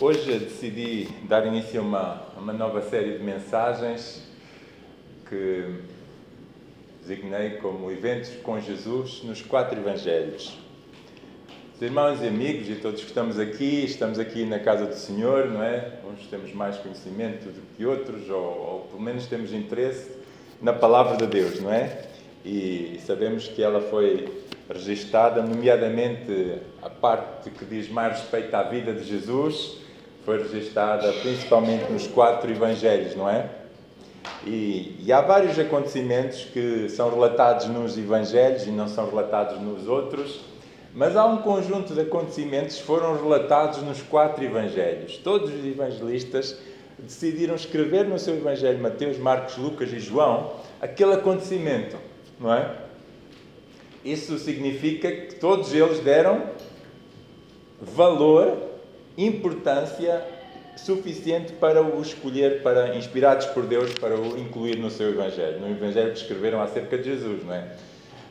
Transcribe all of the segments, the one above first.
Hoje decidi dar início a uma, uma nova série de mensagens que designei como Eventos com Jesus nos quatro Evangelhos. Os irmãos e amigos e todos que estamos aqui, estamos aqui na casa do Senhor, não é? Uns temos mais conhecimento do que outros, ou, ou pelo menos temos interesse na palavra de Deus, não é? E sabemos que ela foi registada, nomeadamente a parte que diz mais respeito à vida de Jesus, foi registada principalmente nos quatro evangelhos, não é? E, e, há vários acontecimentos que são relatados nos evangelhos e não são relatados nos outros, mas há um conjunto de acontecimentos que foram relatados nos quatro evangelhos. Todos os evangelistas decidiram escrever no seu evangelho Mateus, Marcos, Lucas e João aquele acontecimento, não é? Isso significa que todos eles deram valor, importância suficiente para o escolher, para inspirados por Deus, para o incluir no seu Evangelho, no Evangelho que escreveram acerca de Jesus, não é?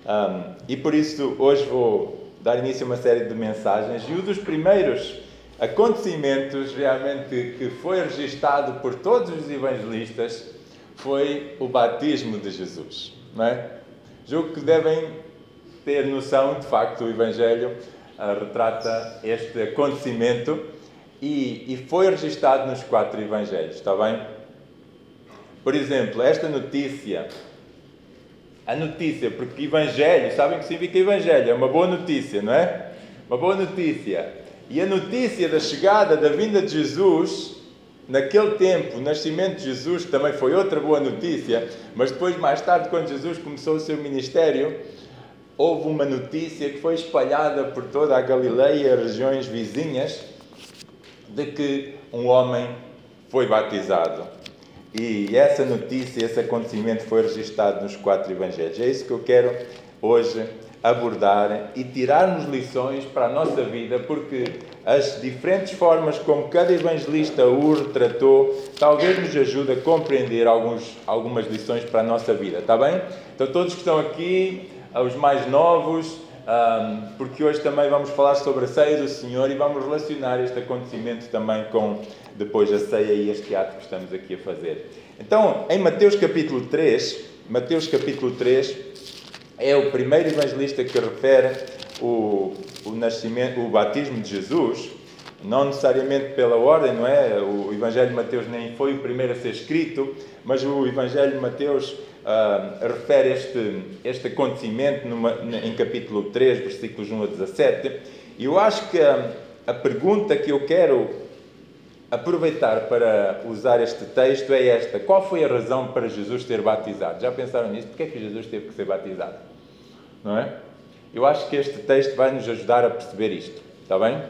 Um, e por isso hoje vou dar início a uma série de mensagens e um dos primeiros acontecimentos realmente que foi registado por todos os evangelistas foi o batismo de Jesus, não é? Julgo que devem ter noção, de facto, o Evangelho retrata este acontecimento e, e foi registado nos quatro Evangelhos, está bem? Por exemplo, esta notícia, a notícia, porque Evangelho, sabem que significa Evangelho? É uma boa notícia, não é? Uma boa notícia. E a notícia da chegada, da vinda de Jesus, naquele tempo, o nascimento de Jesus também foi outra boa notícia, mas depois, mais tarde, quando Jesus começou o seu ministério, houve uma notícia que foi espalhada por toda a Galileia regiões vizinhas de que um homem foi batizado. E essa notícia, esse acontecimento foi registado nos quatro evangelhos. É isso que eu quero hoje abordar e tirarmos lições para a nossa vida, porque as diferentes formas como cada evangelista o retratou, talvez nos ajude a compreender alguns, algumas lições para a nossa vida, está bem? Então, todos que estão aqui, aos mais novos, porque hoje também vamos falar sobre a ceia do Senhor e vamos relacionar este acontecimento também com depois a ceia e este ato que estamos aqui a fazer. Então, em Mateus capítulo 3, Mateus capítulo 3 é o primeiro evangelista que refere o, o nascimento, o batismo de Jesus, não necessariamente pela ordem, não é? O Evangelho de Mateus nem foi o primeiro a ser escrito, mas o Evangelho de Mateus uh, refere este, este acontecimento numa, em capítulo 3, versículos 1 a 17. E eu acho que a, a pergunta que eu quero aproveitar para usar este texto é esta: qual foi a razão para Jesus ter batizado? Já pensaram nisso? Porquê é que Jesus teve que ser batizado? Não é? Eu acho que este texto vai nos ajudar a perceber isto. Está bem?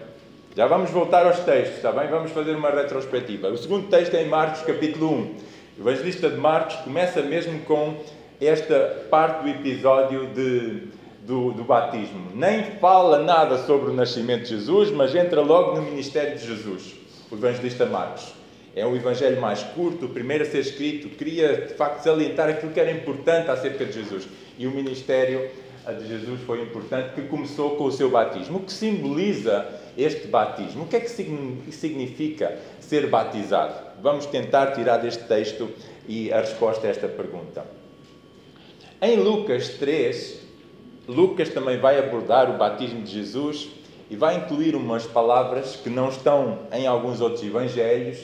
Já vamos voltar aos textos, está bem? Vamos fazer uma retrospectiva. O segundo texto é em Marcos, capítulo 1. Evangelista de Marcos começa mesmo com esta parte do episódio de, do, do batismo. Nem fala nada sobre o nascimento de Jesus, mas entra logo no ministério de Jesus, o evangelista Marcos. É um evangelho mais curto, o primeiro a ser escrito, queria de facto salientar aquilo que era importante acerca de Jesus. E o ministério de Jesus foi importante, que começou com o seu batismo. O que simboliza este batismo? O que é que significa ser batizado? Vamos tentar tirar deste texto e a resposta a esta pergunta. Em Lucas 3, Lucas também vai abordar o batismo de Jesus e vai incluir umas palavras que não estão em alguns outros evangelhos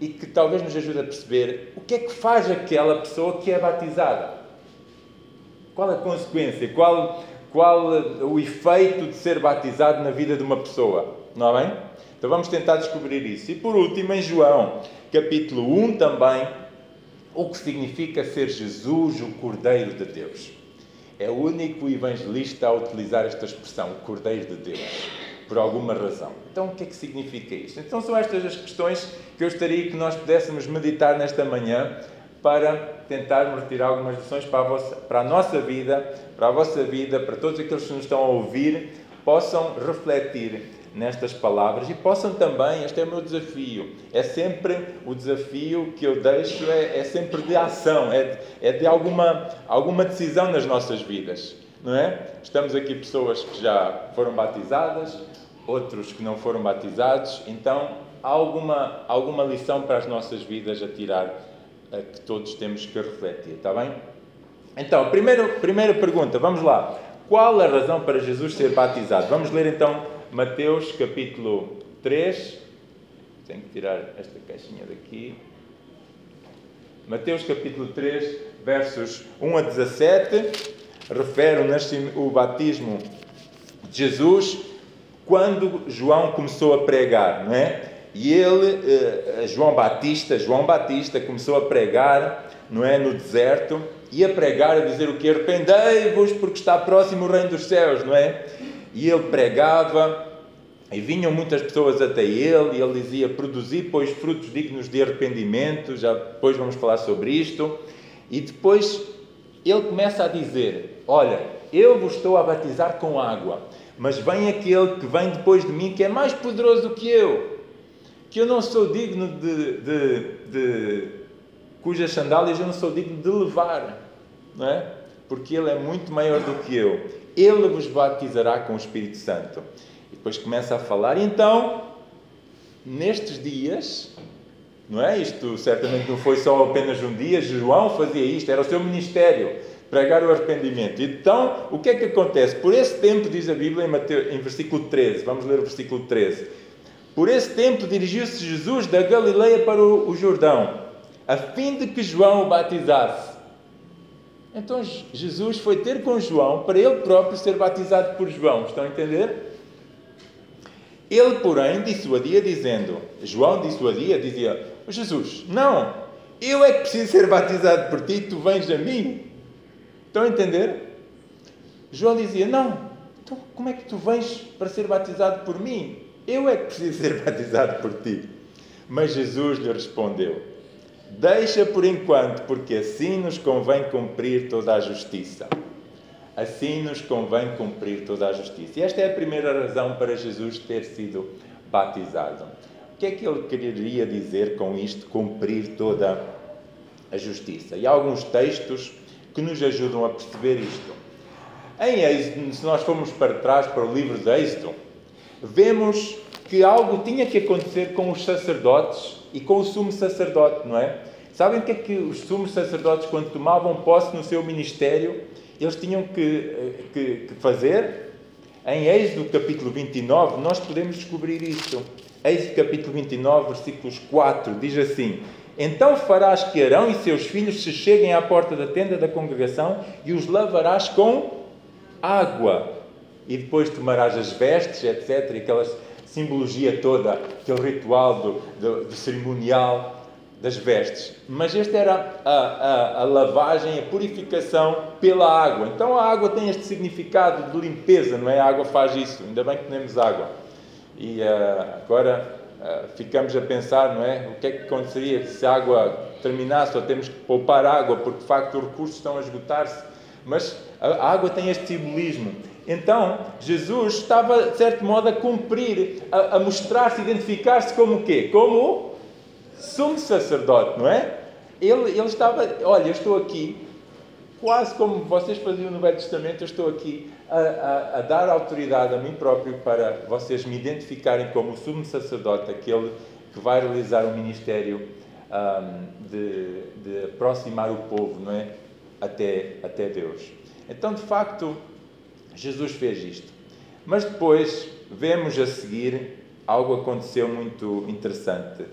e que talvez nos ajude a perceber o que é que faz aquela pessoa que é batizada. Qual a consequência? Qual, qual o efeito de ser batizado na vida de uma pessoa? Não é bem? Então vamos tentar descobrir isso. E por último, em João, capítulo 1 também, o que significa ser Jesus o Cordeiro de Deus. É o único evangelista a utilizar esta expressão, o Cordeiro de Deus, por alguma razão. Então, o que é que significa isto? Então, são estas as questões que eu gostaria que nós pudéssemos meditar nesta manhã para tentarmos retirar algumas lições para a, vossa, para a nossa vida, para a vossa vida, para todos aqueles que nos estão a ouvir, possam refletir nestas palavras e possam também, este é o meu desafio, é sempre o desafio que eu deixo, é, é sempre de ação, é, é de alguma, alguma decisão nas nossas vidas, não é? Estamos aqui pessoas que já foram batizadas, outros que não foram batizados. Então, há alguma, alguma lição para as nossas vidas a tirar a que todos temos que refletir, está bem? Então, primeiro, primeira pergunta, vamos lá. Qual a razão para Jesus ser batizado? Vamos ler então Mateus capítulo 3. Tenho que tirar esta caixinha daqui. Mateus capítulo 3, versos 1 a 17, refere o, o batismo de Jesus quando João começou a pregar, não é? E ele, eh, João Batista, João Batista começou a pregar, não é, no deserto, e a pregar, a dizer o que? Arrependei-vos porque está próximo o reino dos céus, não é? E ele pregava, e vinham muitas pessoas até ele, e ele dizia: Produzi, pois, frutos dignos de arrependimento. Já depois vamos falar sobre isto. E depois ele começa a dizer: Olha, eu vos estou a batizar com água, mas vem aquele que vem depois de mim que é mais poderoso que eu, que eu não sou digno de, de, de cujas sandálias eu não sou digno de levar, não é? Porque ele é muito maior do que eu. Ele vos batizará com o Espírito Santo. E depois começa a falar, então, nestes dias, não é? Isto certamente não foi só apenas um dia, João fazia isto, era o seu ministério, pregar o arrependimento. Então, o que é que acontece? Por esse tempo, diz a Bíblia em, Mateus, em versículo 13, vamos ler o versículo 13. Por esse tempo dirigiu-se Jesus da Galileia para o Jordão, a fim de que João o batizasse. Então Jesus foi ter com João para ele próprio ser batizado por João. Estão a entender? Ele, porém, dissuadia, dizendo: João dissuadia, dizia: Jesus, não, eu é que preciso ser batizado por ti, tu vens a mim. Estão a entender? João dizia: Não, então como é que tu vens para ser batizado por mim? Eu é que preciso ser batizado por ti. Mas Jesus lhe respondeu: Deixa por enquanto, porque assim nos convém cumprir toda a justiça. Assim nos convém cumprir toda a justiça. E esta é a primeira razão para Jesus ter sido batizado. O que é que ele queria dizer com isto, cumprir toda a justiça? E há alguns textos que nos ajudam a perceber isto. Em Êxodo, se nós formos para trás para o livro de Êxodo, vemos que algo tinha que acontecer com os sacerdotes e com o sumo sacerdote, não é? Sabem o que é que os sumos sacerdotes, quando tomavam posse no seu ministério, eles tinham que, eh, que, que fazer. Em Êxodo capítulo 29, nós podemos descobrir isto. Êxodo capítulo 29, versículos 4, diz assim: Então farás que Arão e seus filhos se cheguem à porta da tenda da congregação e os lavarás com água. E depois tomarás as vestes, etc., aquela simbologia toda, aquele ritual do, do, do cerimonial das vestes. Mas esta era a, a, a, lavagem, a purificação pela água. Então a água tem este significado de limpeza, não é? A água faz isso. Ainda bem que temos água. E uh, agora uh, ficamos a pensar, não é? O que é que aconteceria se a água terminasse ou temos que poupar água porque de facto os recursos estão a esgotar-se. Mas a água tem este simbolismo. Então, Jesus estava, de certo modo, a cumprir, a, a mostrar-se, identificar-se como o quê? Como sumo sacerdote, não é? Ele, ele estava, olha, eu estou aqui, quase como vocês faziam no Velho Testamento, eu estou aqui a, a, a dar autoridade a mim próprio para vocês me identificarem como o sumo sacerdote, aquele que vai realizar o ministério um, de, de aproximar o povo, não é? Até, até Deus. Então, de facto, Jesus fez isto. Mas depois vemos a seguir algo aconteceu muito interessante.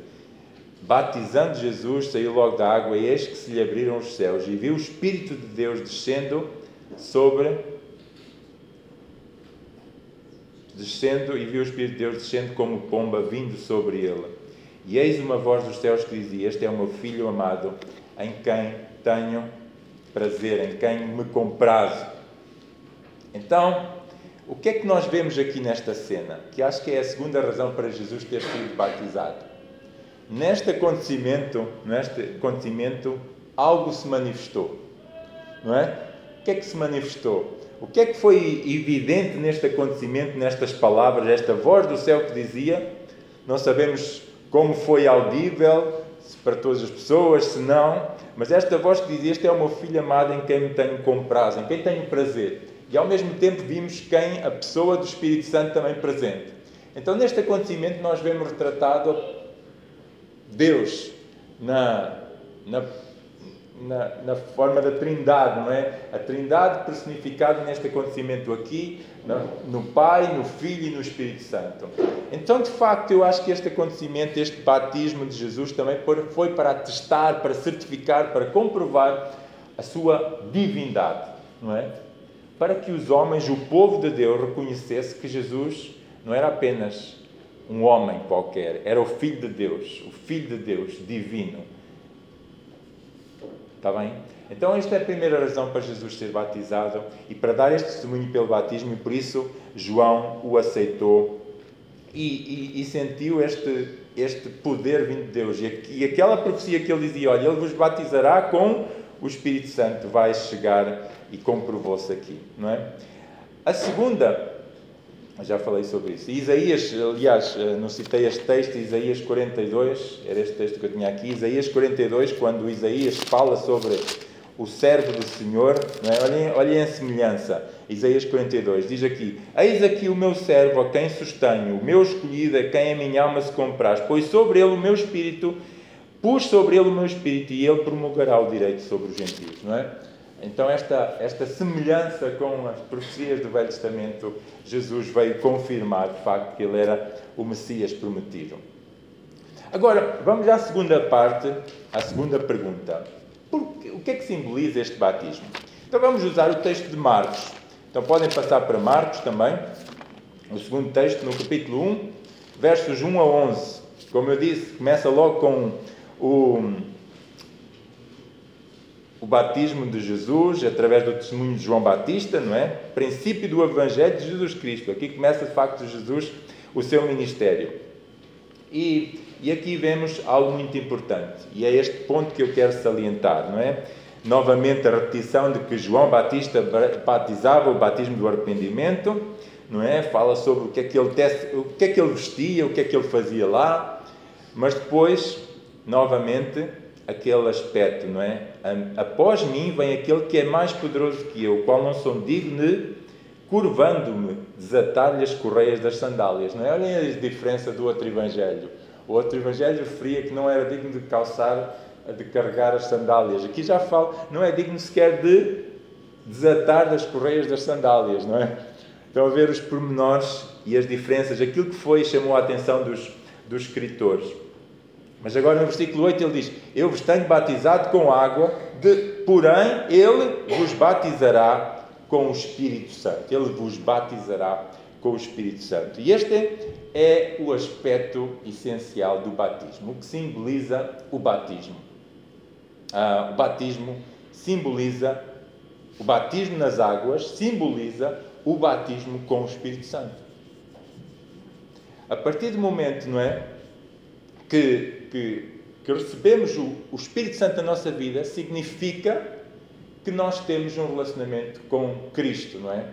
Batizando Jesus, saiu logo da água, e eis que se lhe abriram os céus, e viu o Espírito de Deus descendo sobre. Descendo, e viu o Espírito de Deus descendo como pomba vindo sobre ele. E eis uma voz dos céus que dizia: Este é o meu filho amado, em quem tenho prazer, em quem me comprazo. Então, o que é que nós vemos aqui nesta cena? Que acho que é a segunda razão para Jesus ter sido batizado neste acontecimento, neste acontecimento, algo se manifestou. Não é? O que é que se manifestou? O que é que foi evidente neste acontecimento, nestas palavras, esta voz do céu que dizia? Não sabemos como foi audível, se para todas as pessoas, se não, mas esta voz que dizia: Este é o meu filho amado em quem me tenho comprado, em quem tenho prazer. E ao mesmo tempo vimos quem, a pessoa do Espírito Santo também presente. Então, neste acontecimento, nós vemos retratado Deus na, na, na, na, forma da Trindade, não é? A Trindade personificada neste acontecimento aqui, no, no Pai, no Filho e no Espírito Santo. Então, de facto, eu acho que este acontecimento, este batismo de Jesus, também foi para atestar, para certificar, para comprovar a sua divindade, não é? Para que os homens, o povo de Deus, reconhecesse que Jesus não era apenas um homem qualquer, era o Filho de Deus, o Filho de Deus divino. Está bem? Então, esta é a primeira razão para Jesus ser batizado e para dar este testemunho pelo batismo, e por isso João o aceitou e, e, e sentiu este, este poder vindo de Deus. E, e aquela profecia que ele dizia: Olha, ele vos batizará com o Espírito Santo, vai chegar e comprovou-se aqui, não é? A segunda já falei sobre isso. Isaías, aliás, eh, não citei este texto, Isaías 42, era este texto que eu tinha aqui, Isaías 42, quando Isaías fala sobre o servo do Senhor, é? olhem, olhem a semelhança. Isaías 42 diz aqui: Eis aqui o meu servo a quem sustenho, o meu escolhido a quem a minha alma se compraz, pois sobre ele o meu espírito, pus sobre ele o meu espírito e ele promulgará o direito sobre os gentios. Não é? Então, esta, esta semelhança com as profecias do Velho Testamento, Jesus veio confirmar de facto que ele era o Messias prometido. Agora, vamos à segunda parte, à segunda pergunta. o que é que simboliza este batismo? Então, vamos usar o texto de Marcos. Então, podem passar para Marcos também, o segundo texto, no capítulo 1, versos 1 a 11. Como eu disse, começa logo com o o batismo de Jesus através do testemunho de João Batista, não é? Princípio do Evangelho de Jesus Cristo. Aqui começa de facto Jesus o seu ministério. E, e aqui vemos algo muito importante, e é este ponto que eu quero salientar, não é? Novamente a repetição de que João Batista batizava o batismo do arrependimento, não é? Fala sobre o que é que ele, o que é que ele vestia, o que é que ele fazia lá, mas depois, novamente, aquele aspecto, não é? Após mim vem aquele que é mais poderoso que eu, qual não sou digno de, curvando-me, desatar-lhe as correias das sandálias, não é? Olhem a diferença do outro Evangelho. O outro Evangelho referia que não era digno de calçar, de carregar as sandálias. Aqui já falo, não é digno sequer de desatar das correias das sandálias, não é? Estão a ver os pormenores e as diferenças, aquilo que foi chamou a atenção dos, dos escritores. Mas agora no versículo 8 ele diz: Eu vos tenho batizado com água, de, porém ele vos batizará com o Espírito Santo. Ele vos batizará com o Espírito Santo. E este é o aspecto essencial do batismo, o que simboliza o batismo. Ah, o batismo simboliza, o batismo nas águas simboliza o batismo com o Espírito Santo. A partir do momento, não é? que, que, que recebemos o, o Espírito Santo na nossa vida significa que nós temos um relacionamento com Cristo, não é?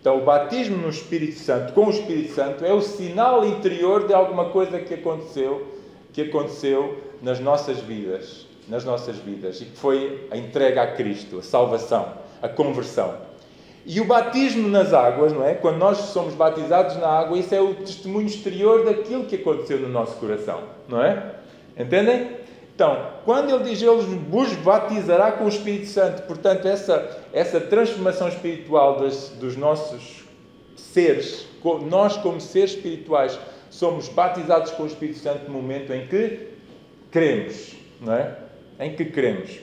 Então, o batismo no Espírito Santo, com o Espírito Santo, é o sinal interior de alguma coisa que aconteceu, que aconteceu nas nossas vidas, nas nossas vidas, e que foi a entrega a Cristo, a salvação, a conversão. E o batismo nas águas, não é? Quando nós somos batizados na água, isso é o testemunho exterior daquilo que aconteceu no nosso coração, não é? Entendem? Então, quando ele diz ele vos batizará com o Espírito Santo, portanto, essa, essa transformação espiritual dos nossos seres, nós como seres espirituais, somos batizados com o Espírito Santo no momento em que cremos, não é? Em que cremos.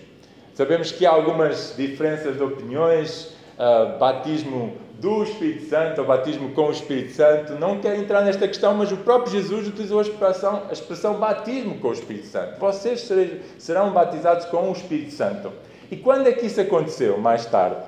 Sabemos que há algumas diferenças de opiniões, uh, batismo do Espírito Santo ou batismo com o Espírito Santo. Não quero entrar nesta questão, mas o próprio Jesus utilizou a expressão, a expressão batismo com o Espírito Santo. Vocês serão batizados com o Espírito Santo. E quando é que isso aconteceu? Mais tarde.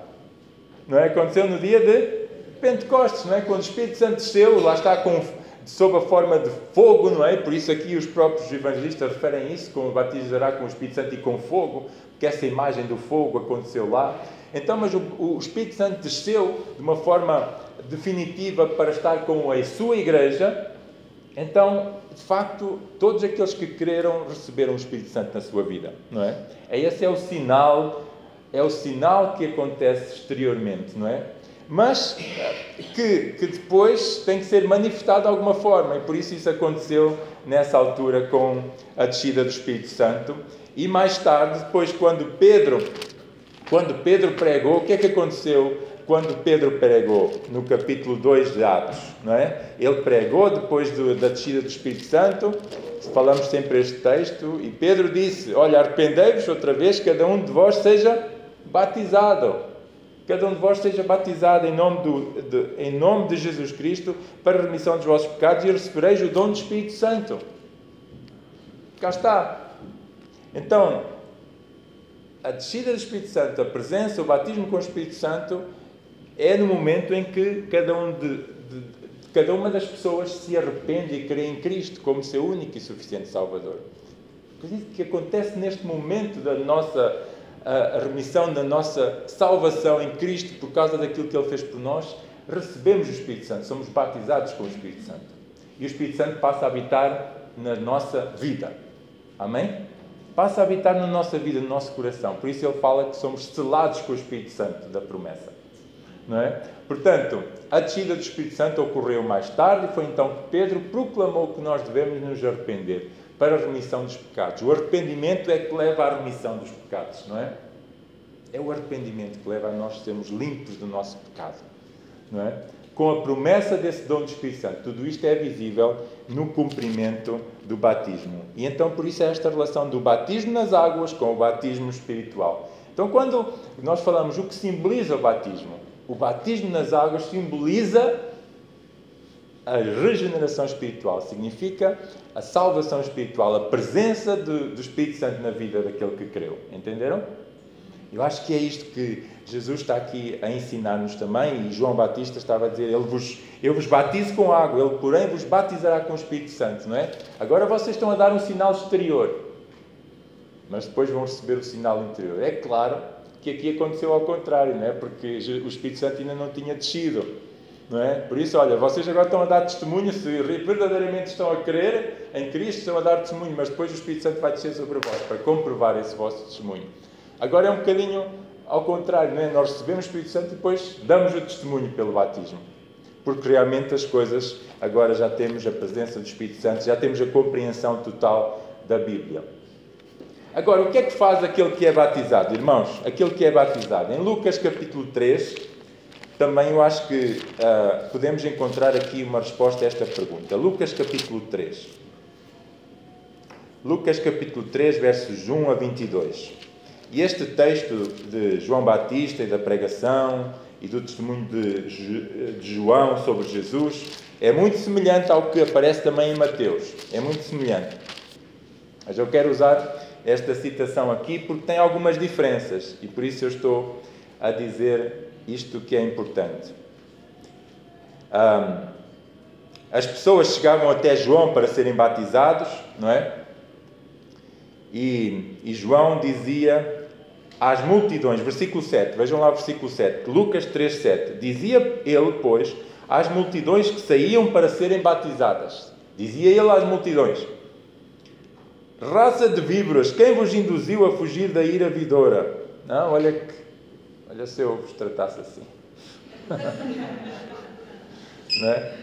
Não é? Aconteceu no dia de Pentecostes, não é? Quando o Espírito Santo desceu, lá está com, sob a forma de fogo, não é? Por isso aqui os próprios evangelistas referem isso, como batizará com o Espírito Santo e com fogo, porque essa imagem do fogo aconteceu lá. Então, mas o, o Espírito Santo desceu de uma forma definitiva para estar com a sua igreja. Então, de facto, todos aqueles que creram receberam o Espírito Santo na sua vida, não é? Esse é o sinal, é o sinal que acontece exteriormente, não é? mas que, que depois tem que ser manifestado de alguma forma, e por isso isso aconteceu nessa altura com a descida do Espírito Santo. E mais tarde, depois, quando Pedro, quando Pedro pregou, o que é que aconteceu quando Pedro pregou? No capítulo 2 de Atos, não é? Ele pregou depois do, da descida do Espírito Santo, falamos sempre este texto, e Pedro disse: Olha, arrependei-vos outra vez, cada um de vós seja batizado cada um de vós seja batizado em nome, do, de, em nome de Jesus Cristo para a remissão dos vossos pecados e recebereis o dom do Espírito Santo. Cá está. Então, a descida do Espírito Santo, a presença, o batismo com o Espírito Santo, é no momento em que cada, um de, de, de cada uma das pessoas se arrepende e crê em Cristo como seu único e suficiente Salvador. O que acontece neste momento da nossa a remissão da nossa salvação em Cristo por causa daquilo que Ele fez por nós, recebemos o Espírito Santo, somos batizados com o Espírito Santo. E o Espírito Santo passa a habitar na nossa vida. Amém? Passa a habitar na nossa vida, no nosso coração. Por isso ele fala que somos selados com o Espírito Santo da promessa. Não é? Portanto, a descida do Espírito Santo ocorreu mais tarde e foi então que Pedro proclamou que nós devemos nos arrepender para a remissão dos pecados. O arrependimento é que leva à remissão dos pecados, não é? É o arrependimento que leva a nós sermos limpos do nosso pecado, não é? Com a promessa desse dom do Espírito Santo. Tudo isto é visível no cumprimento do batismo. E então, por isso, é esta relação do batismo nas águas com o batismo espiritual. Então, quando nós falamos o que simboliza o batismo, o batismo nas águas simboliza a regeneração espiritual, significa a salvação espiritual, a presença do, do Espírito Santo na vida daquele que creu. Entenderam? Eu acho que é isto que Jesus está aqui a ensinar-nos também, e João Batista estava a dizer: ele vos, Eu vos batizo com água, ele, porém, vos batizará com o Espírito Santo, não é? Agora vocês estão a dar um sinal exterior, mas depois vão receber o sinal interior. É claro que aqui aconteceu ao contrário, não é? Porque o Espírito Santo ainda não tinha descido. Não é? Por isso, olha, vocês agora estão a dar testemunho, se verdadeiramente estão a crer em Cristo, estão a dar testemunho, mas depois o Espírito Santo vai descer sobre vós para comprovar esse vosso testemunho. Agora é um bocadinho ao contrário, não é? Nós recebemos o Espírito Santo e depois damos o testemunho pelo batismo. Porque realmente as coisas, agora já temos a presença do Espírito Santo, já temos a compreensão total da Bíblia. Agora, o que é que faz aquele que é batizado? Irmãos, aquele que é batizado. Em Lucas capítulo 3, também eu acho que uh, podemos encontrar aqui uma resposta a esta pergunta. Lucas capítulo 3. Lucas capítulo 3, versos 1 a 22. E este texto de João Batista e da pregação e do testemunho de, de João sobre Jesus é muito semelhante ao que aparece também em Mateus. É muito semelhante. Mas eu quero usar esta citação aqui porque tem algumas diferenças e por isso eu estou a dizer isto que é importante. Um, as pessoas chegavam até João para serem batizados, não é? E, e, João dizia às multidões, versículo 7, vejam lá o versículo 7, Lucas 3, 7, dizia ele, pois, às multidões que saíam para serem batizadas, dizia ele às multidões: Raça de víboras, quem vos induziu a fugir da ira vidoura? Não, olha que Olha se eu vos tratasse assim. Não é?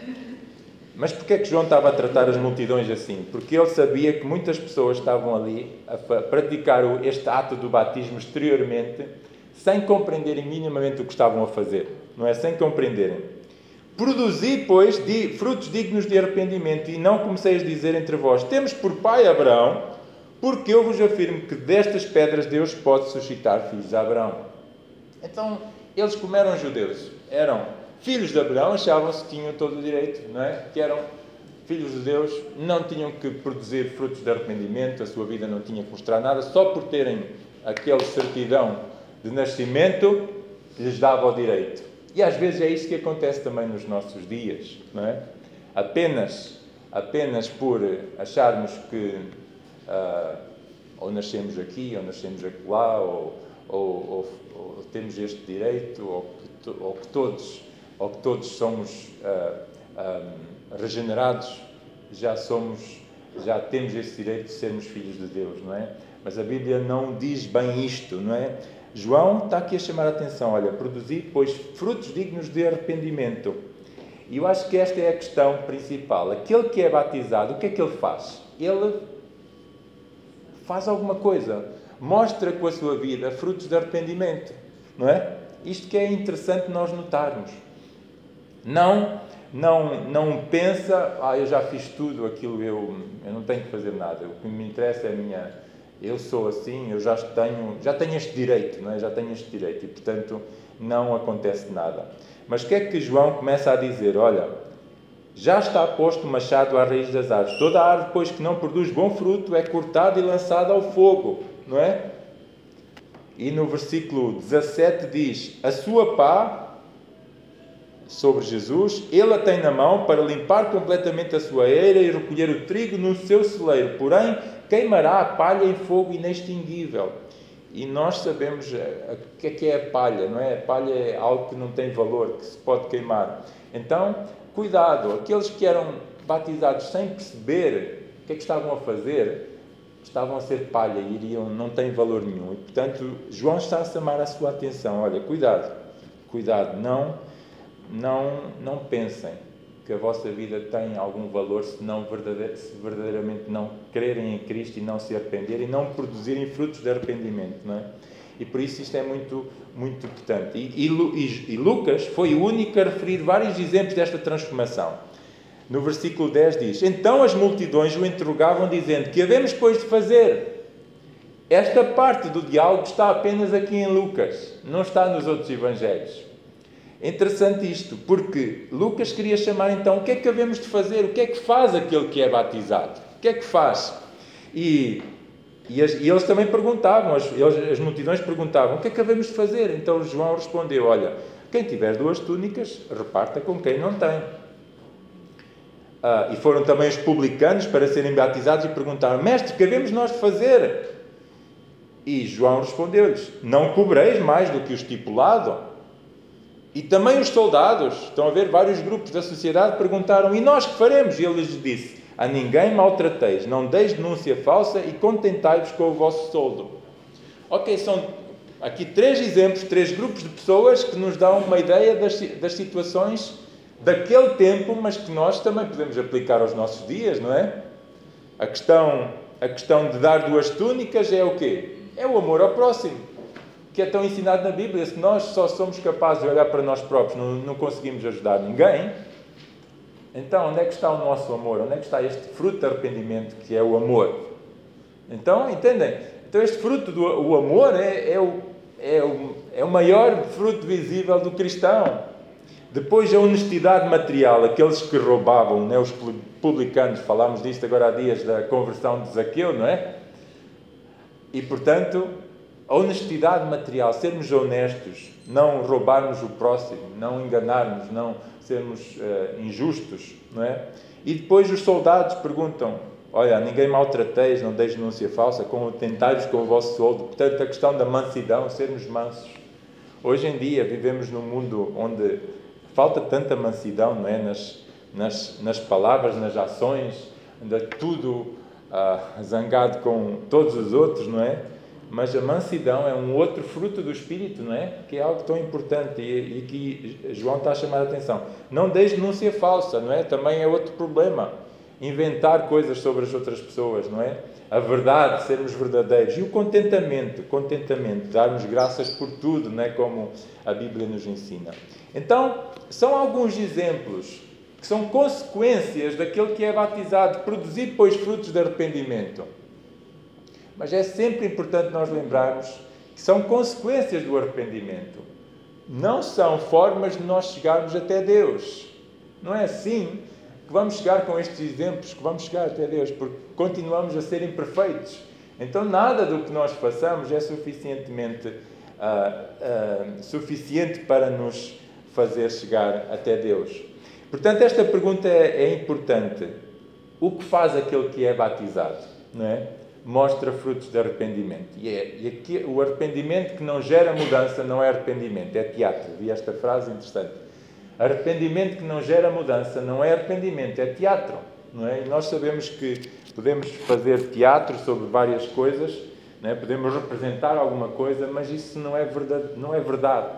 Mas porquê é que João estava a tratar as multidões assim? Porque ele sabia que muitas pessoas estavam ali a praticar este ato do batismo exteriormente, sem compreenderem minimamente o que estavam a fazer. Não é? Sem compreenderem. Produzi, pois, frutos dignos de arrependimento, e não comecei a dizer entre vós: Temos por pai Abraão, porque eu vos afirmo que destas pedras Deus pode suscitar filhos a Abraão. Então, eles como eram judeus, eram filhos de Abraão, achavam-se que tinham todo o direito, não é? Que eram filhos de Deus, não tinham que produzir frutos de arrependimento, a sua vida não tinha que mostrar nada, só por terem aquela certidão de nascimento lhes dava o direito. E às vezes é isso que acontece também nos nossos dias, não é? Apenas, apenas por acharmos que uh, ou nascemos aqui, ou nascemos lá, ou, ou, ou ou temos este direito, ou que, ou que todos, ou que todos somos uh, ah, um, ah, regenerados, já somos, já temos esse direito de sermos filhos de Deus, não é? Mas a Bíblia não diz bem isto, não é? João está aqui a chamar a atenção, olha, produzir, pois, frutos dignos de arrependimento. E eu acho que esta é a questão principal. Aquele que é batizado, o que é que ele faz? Ele faz alguma coisa, mostra com a sua vida frutos de arrependimento, não é? Isto que é interessante nós notarmos. Não, não, não pensa, ah, eu já fiz tudo aquilo, eu, eu não tenho que fazer nada. O que me interessa é a minha, eu sou assim, eu já tenho, já tenho este direito, não é? Já tenho este direito e, portanto, não acontece nada. Mas o que é que João começa a dizer? Olha, já está posto o machado à raiz das árvores. Toda árvore, pois, que não produz bom fruto, é cortada e lançada ao fogo, não é? E no versículo 17 diz: A sua pá sobre Jesus, ele a tem na mão para limpar completamente a sua eira e recolher o trigo no seu celeiro, porém queimará a palha em fogo inextinguível. E nós sabemos eh, o que é que é a palha, não é? A palha é algo que não tem valor, que se pode queimar. Então, cuidado, aqueles que eram batizados sem perceber o que é que estavam a fazer, estavam a ser palha e iriam, não tem valor nenhum. E, portanto, João está a chamar a sua atenção. Olha, cuidado, cuidado, não, não, não pensem que a vossa vida tem algum valor se, não se verdadeiramente não crerem em Cristo e não se arrependerem e não produzirem frutos de arrependimento, não é? E por isso isto é muito, muito importante. E, e, e Lucas foi o único a referir vários exemplos desta transformação. No versículo 10 diz: Então as multidões o interrogavam, dizendo: Que havemos, pois, de fazer? Esta parte do diálogo está apenas aqui em Lucas, não está nos outros evangelhos. Interessante isto, porque Lucas queria chamar então o que é que havemos de fazer, o que é que faz aquele que é batizado, o que é que faz? E, e, as, e eles também perguntavam, as, eles, as multidões perguntavam, o que é que havemos de fazer? Então João respondeu: Olha, quem tiver duas túnicas, reparta com quem não tem. Ah, e foram também os publicanos para serem batizados e perguntaram: Mestre, o que havemos nós de fazer? E João respondeu-lhes: Não cobreis mais do que o estipulado. E também os soldados, estão a ver, vários grupos da sociedade perguntaram: E nós que faremos? E ele lhes disse: A ninguém maltrateis, não deis denúncia falsa e contentai-vos com o vosso soldo. Ok, são aqui três exemplos, três grupos de pessoas que nos dão uma ideia das, das situações daquele tempo, mas que nós também podemos aplicar aos nossos dias, não é? A questão, a questão de dar duas túnicas é o quê? É o amor ao próximo que é tão ensinado na Bíblia. Se nós só somos capazes de olhar para nós próprios, não, não conseguimos ajudar ninguém, então onde é que está o nosso amor? Onde é que está este fruto de arrependimento que é o amor? Então, entendem? Então, este fruto do o amor é, é, o, é, o, é o maior fruto visível do cristão. Depois, a honestidade material, aqueles que roubavam, né, os publicanos, falámos disto agora há dias da conversão de Zaqueu, não é? E portanto, a honestidade material, sermos honestos, não roubarmos o próximo, não enganarmos, não sermos uh, injustos, não é? E depois os soldados perguntam: Olha, ninguém maltrateis, não deis denúncia falsa, contentai-vos com o vosso soldo. Portanto, a questão da mansidão, sermos mansos. Hoje em dia vivemos num mundo onde falta tanta mansidão, não é? Nas, nas, nas palavras, nas ações, anda tudo uh, zangado com todos os outros, não é? Mas a mansidão é um outro fruto do Espírito, não é? Que é algo tão importante e, e que João está a chamar a atenção. Não deis denúncia falsa, não é? Também é outro problema. Inventar coisas sobre as outras pessoas, não é? A verdade, sermos verdadeiros. E o contentamento, contentamento, darmos graças por tudo, não é? Como a Bíblia nos ensina. Então, são alguns exemplos que são consequências daquele que é batizado, produzir, pois, frutos de arrependimento. Mas é sempre importante nós lembrarmos que são consequências do arrependimento. Não são formas de nós chegarmos até Deus. Não é assim que vamos chegar com estes exemplos, que vamos chegar até Deus, porque continuamos a ser imperfeitos. Então, nada do que nós façamos é suficientemente uh, uh, suficiente para nos fazer chegar até Deus. Portanto, esta pergunta é, é importante. O que faz aquele que é batizado? Não é? Mostra frutos de arrependimento. E, é, e aqui, o arrependimento que não gera mudança não é arrependimento, é teatro. Vi esta frase interessante. Arrependimento que não gera mudança não é arrependimento, é teatro. Não é? E nós sabemos que podemos fazer teatro sobre várias coisas, né? podemos representar alguma coisa, mas isso não é, verdade, não é verdade.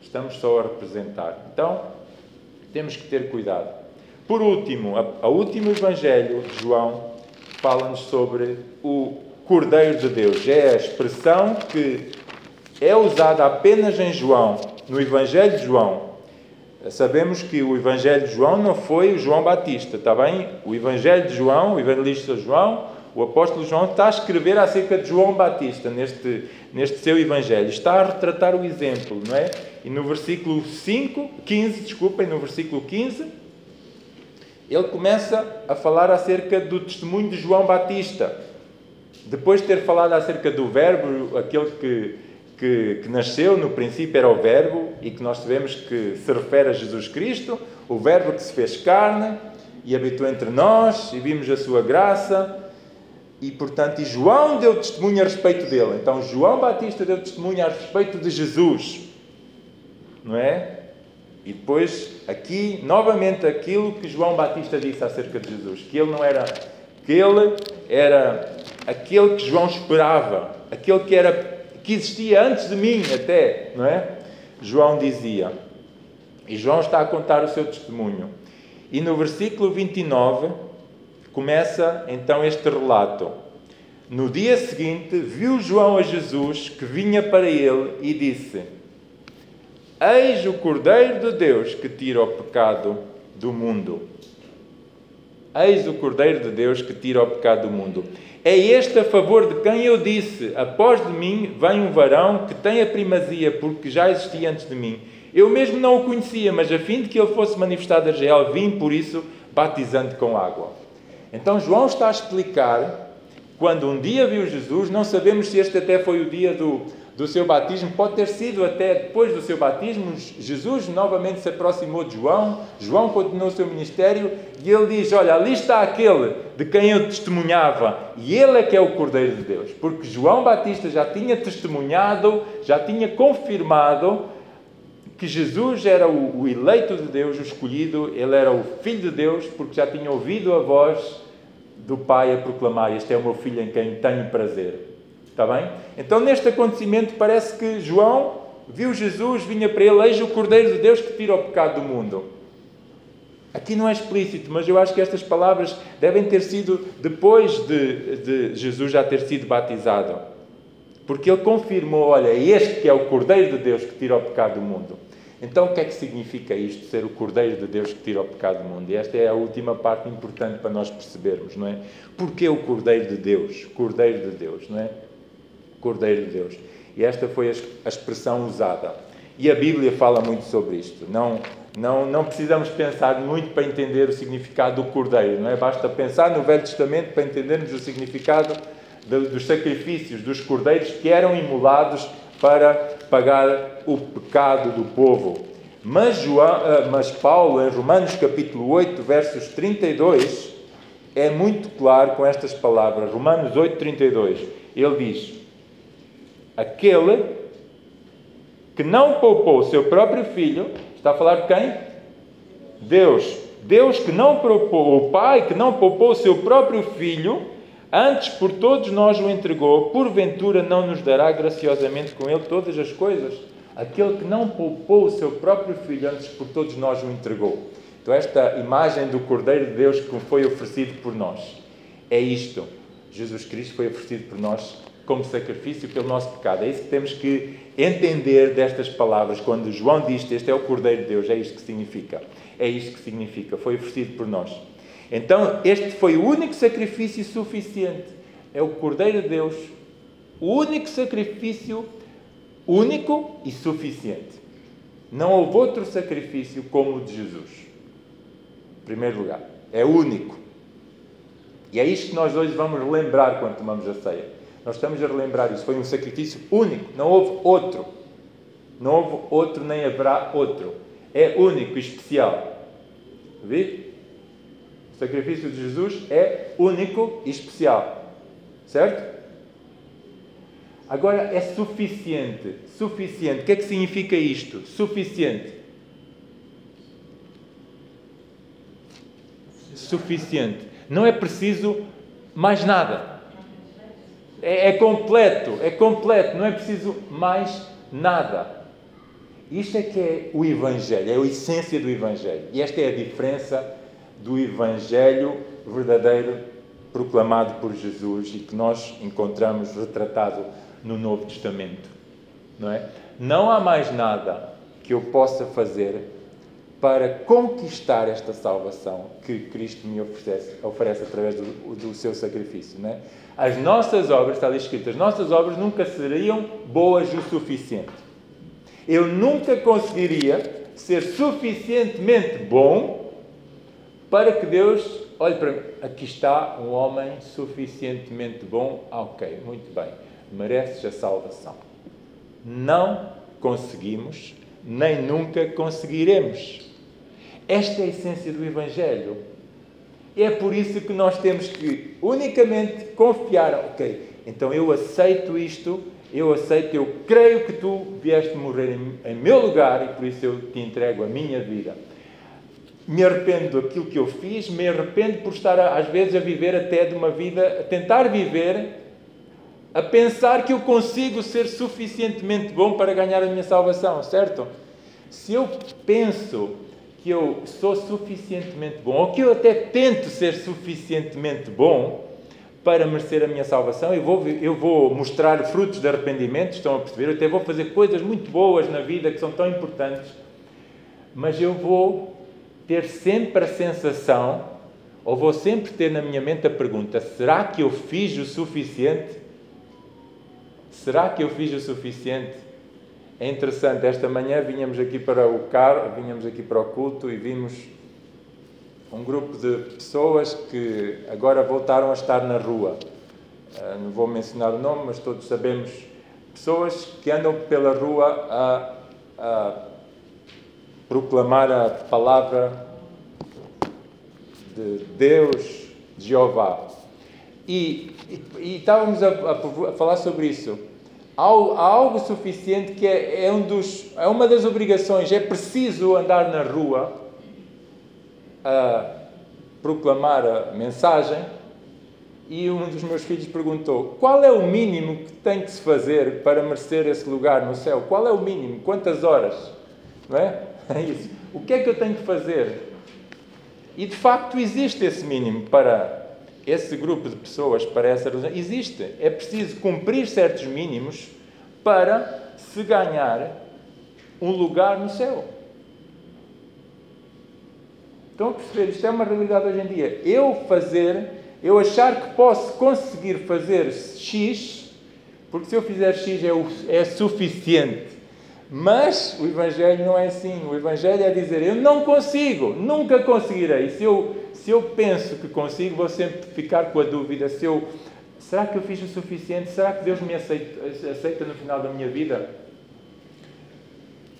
Estamos só a representar. Então, temos que ter cuidado. Por último, a último Evangelho de João fala-nos sobre o Cordeiro de Deus. É a expressão que é usada apenas em João, no Evangelho de João. Sabemos que o Evangelho de João não foi o João Batista, está bem? O Evangelho de João, o evangelista João, o apóstolo João está a escrever acerca de João Batista neste, neste seu Evangelho. Está a retratar o exemplo, não é? E no versículo 5, 15, desculpem, no versículo 15, ele começa a falar acerca do testemunho de João Batista. Depois de ter falado acerca do Verbo, aquele que, que, que, nasceu, no princípio era o Verbo, e que nós sabemos que se refere a Jesus Cristo, o Verbo que se fez carne e habitou entre nós, e vimos a sua graça, e portanto, e João deu testemunho a respeito dele. Então, João Batista deu testemunho a respeito de Jesus, não é? E depois, aqui, novamente, aquilo que João Batista disse acerca de Jesus, que ele não era, que ele era aquele que João esperava, aquele que era que existia antes de mim até, não é? João dizia. E João está a contar o seu testemunho. E no versículo 29 começa então este relato. No dia seguinte, viu João a Jesus que vinha para ele e disse: Eis o Cordeiro de Deus que tira o pecado do mundo. Eis o Cordeiro de Deus que tira o pecado do mundo. É este a favor de quem eu disse: Após de mim vem um varão que tem a primazia, porque já existia antes de mim. Eu mesmo não o conhecia, mas a fim de que ele fosse manifestado a Israel, vim por isso batizando com água. Então João está a explicar quando um dia viu Jesus, não sabemos se este até foi o dia do, do seu batismo, pode ter sido até depois do seu batismo, Jesus novamente se aproximou de João, João continuou o seu ministério e ele diz: Olha, ali está aquele de quem eu testemunhava, e ele é que é o Cordeiro de Deus, porque João Batista já tinha testemunhado, já tinha confirmado que Jesus era o, o eleito de Deus, o escolhido, ele era o Filho de Deus, porque já tinha ouvido a voz do Pai a proclamar: Este é o meu filho em quem tenho prazer. Está bem? Então, neste acontecimento, parece que João viu Jesus, vinha para ele, eis o Cordeiro de Deus que tira o pecado do mundo. Aqui não é explícito, mas eu acho que estas palavras devem ter sido depois de, de Jesus já ter sido batizado. Porque ele confirmou: olha, este que é o Cordeiro de Deus que tira o pecado do mundo. Então, o que é que significa isto, ser o Cordeiro de Deus que tira o pecado do mundo? E esta é a última parte importante para nós percebermos, não é? Porquê o Cordeiro de Deus? Cordeiro de Deus, não é? Cordeiro de Deus. E esta foi a expressão usada. E a Bíblia fala muito sobre isto. Não, não, não precisamos pensar muito para entender o significado do Cordeiro, não é? Basta pensar no Velho Testamento para entendermos o significado dos sacrifícios dos cordeiros que eram imolados para pagar o pecado do povo. Mas, João, ah, mas Paulo, em Romanos capítulo 8, versos 32, é muito claro com estas palavras. Romanos 8, 32. Ele diz: aquele que não poupou o seu próprio filho, está a falar de quem? Deus. Deus que não poupou, o Pai que não poupou o seu próprio filho, antes por todos nós o entregou, porventura não nos dará graciosamente com ele todas as coisas? Aquele que não poupou o seu próprio filho, antes por todos nós o entregou. Então, esta imagem do Cordeiro de Deus que foi oferecido por nós é isto. Jesus Cristo foi oferecido por nós como sacrifício pelo nosso pecado. É isso que temos que entender destas palavras. Quando João diz este é o Cordeiro de Deus, é isto que significa. É isto que significa. Foi oferecido por nós. Então, este foi o único sacrifício suficiente. É o Cordeiro de Deus, o único sacrifício único e suficiente. Não houve outro sacrifício como o de Jesus. Em primeiro lugar, é único. E é isto que nós hoje vamos lembrar quando tomamos a ceia. Nós estamos a relembrar isso. Foi um sacrifício único, não houve outro. Não houve outro, nem haverá outro. É único e especial. Vê? O sacrifício de Jesus é único e especial. Certo? Agora é suficiente. Suficiente. O que é que significa isto? Suficiente. Suficiente. Não é preciso mais nada. É, é completo, é completo, não é preciso mais nada. Isto é que é o Evangelho, é a essência do Evangelho. E esta é a diferença do Evangelho verdadeiro proclamado por Jesus e que nós encontramos retratado no Novo Testamento. Não é? Não há mais nada que eu possa fazer para conquistar esta salvação que Cristo me oferece, oferece através do, do seu sacrifício. Não é? As nossas obras, está ali escrito, as nossas obras nunca seriam boas o suficiente. Eu nunca conseguiria ser suficientemente bom para que Deus olhe para mim. Aqui está um homem suficientemente bom. Ah, ok, muito bem. Mereces a salvação. Não conseguimos, nem nunca conseguiremos. Esta é a essência do Evangelho. É por isso que nós temos que unicamente confiar. Ok, então eu aceito isto, eu aceito, eu creio que tu vieste morrer em, em meu lugar e por isso eu te entrego a minha vida. Me arrependo daquilo que eu fiz, me arrependo por estar às vezes a viver até de uma vida, a tentar viver, a pensar que eu consigo ser suficientemente bom para ganhar a minha salvação, certo? Se eu penso que eu sou suficientemente bom, ou que eu até tento ser suficientemente bom para merecer a minha salvação, eu vou, eu vou mostrar frutos de arrependimento, estão a perceber? Eu até vou fazer coisas muito boas na vida que são tão importantes, mas eu vou ter sempre a sensação, ou vou sempre ter na minha mente a pergunta: será que eu fiz o suficiente? Será que eu fiz o suficiente? É interessante, esta manhã vinhamos aqui para o carro, vinhamos aqui para o culto e vimos um grupo de pessoas que agora voltaram a estar na rua. Uh, não vou mencionar o nome, mas todos sabemos pessoas que andam pela rua a, a proclamar a palavra de Deus, de Jeová. E, e, e estávamos a, a, a falar sobre isso há algo suficiente que é, é, um dos, é uma das obrigações. É preciso andar na rua a proclamar a mensagem. E um dos meus filhos perguntou: qual é o mínimo que tem que se fazer para merecer esse lugar no céu? Qual é o mínimo? Quantas horas? Não é? É isso. O que é que eu tenho que fazer? E de facto existe esse mínimo para esse grupo de pessoas para essa religião existe. É preciso cumprir certos mínimos para se ganhar um lugar no céu. Estão a perceber? Isto é uma realidade hoje em dia. Eu fazer, eu achar que posso conseguir fazer X, porque se eu fizer X é, o, é suficiente. Mas o Evangelho não é assim. O Evangelho é dizer: eu não consigo, nunca conseguirei. Se eu se eu penso que consigo, vou sempre ficar com a dúvida: se eu, será que eu fiz o suficiente? Será que Deus me aceita, aceita no final da minha vida?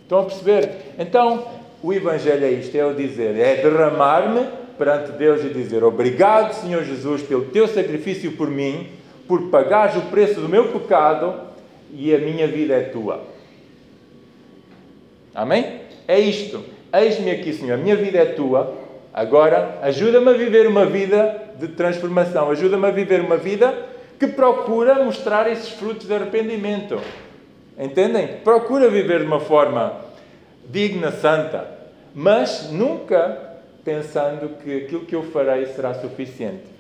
Estão a perceber? Então, o Evangelho é isto: é o dizer, é derramar-me perante Deus e dizer: Obrigado, Senhor Jesus, pelo teu sacrifício por mim, por pagares o preço do meu pecado e a minha vida é tua. Amém? É isto. Eis-me aqui, Senhor, a minha vida é tua, Agora, ajuda-me a viver uma vida de transformação, ajuda-me a viver uma vida que procura mostrar esses frutos de arrependimento. Entendem? Procura viver de uma forma digna, santa, mas nunca pensando que aquilo que eu farei será suficiente.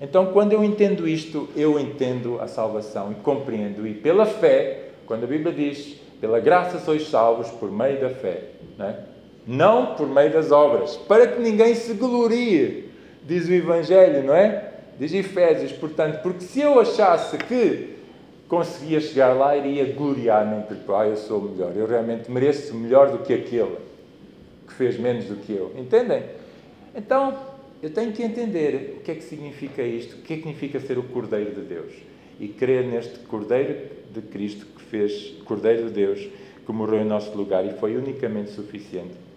Então, quando eu entendo isto, eu entendo a salvação e compreendo. E pela fé, quando a Bíblia diz, pela graça sois salvos por meio da fé, não é? Não por meio das obras, para que ninguém se glorie, diz o Evangelho, não é? Diz Efésios, portanto, porque se eu achasse que conseguia chegar lá, iria gloriar-me porque ah, eu sou melhor, eu realmente mereço melhor do que aquele que fez menos do que eu. Entendem? Então, eu tenho que entender o que é que significa isto, o que é que significa ser o Cordeiro de Deus e crer neste Cordeiro de Cristo que fez, Cordeiro de Deus, que morreu em nosso lugar e foi unicamente suficiente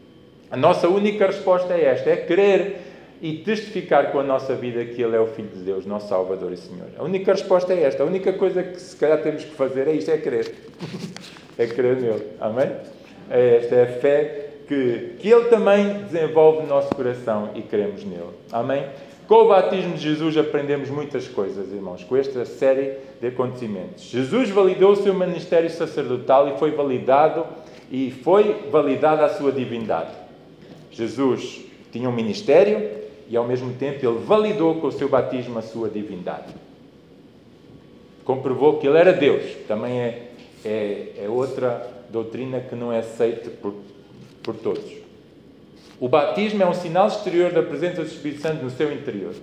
a nossa única resposta é esta: é crer e testificar com a nossa vida que Ele é o Filho de Deus, nosso Salvador e Senhor. A única resposta é esta. A única coisa que se calhar temos que fazer é isto: é crer. é crer nele. Amém? É esta é a fé que, que Ele também desenvolve no nosso coração e cremos nele. Amém? Com o batismo de Jesus aprendemos muitas coisas, irmãos, com esta série de acontecimentos. Jesus validou o seu ministério sacerdotal e foi validado e foi validada a sua divindade. Jesus tinha um ministério e ao mesmo tempo ele validou com o seu batismo a sua divindade. Comprovou que ele era Deus. Também é, é, é outra doutrina que não é aceita por, por todos. O batismo é um sinal exterior da presença do Espírito Santo no seu interior.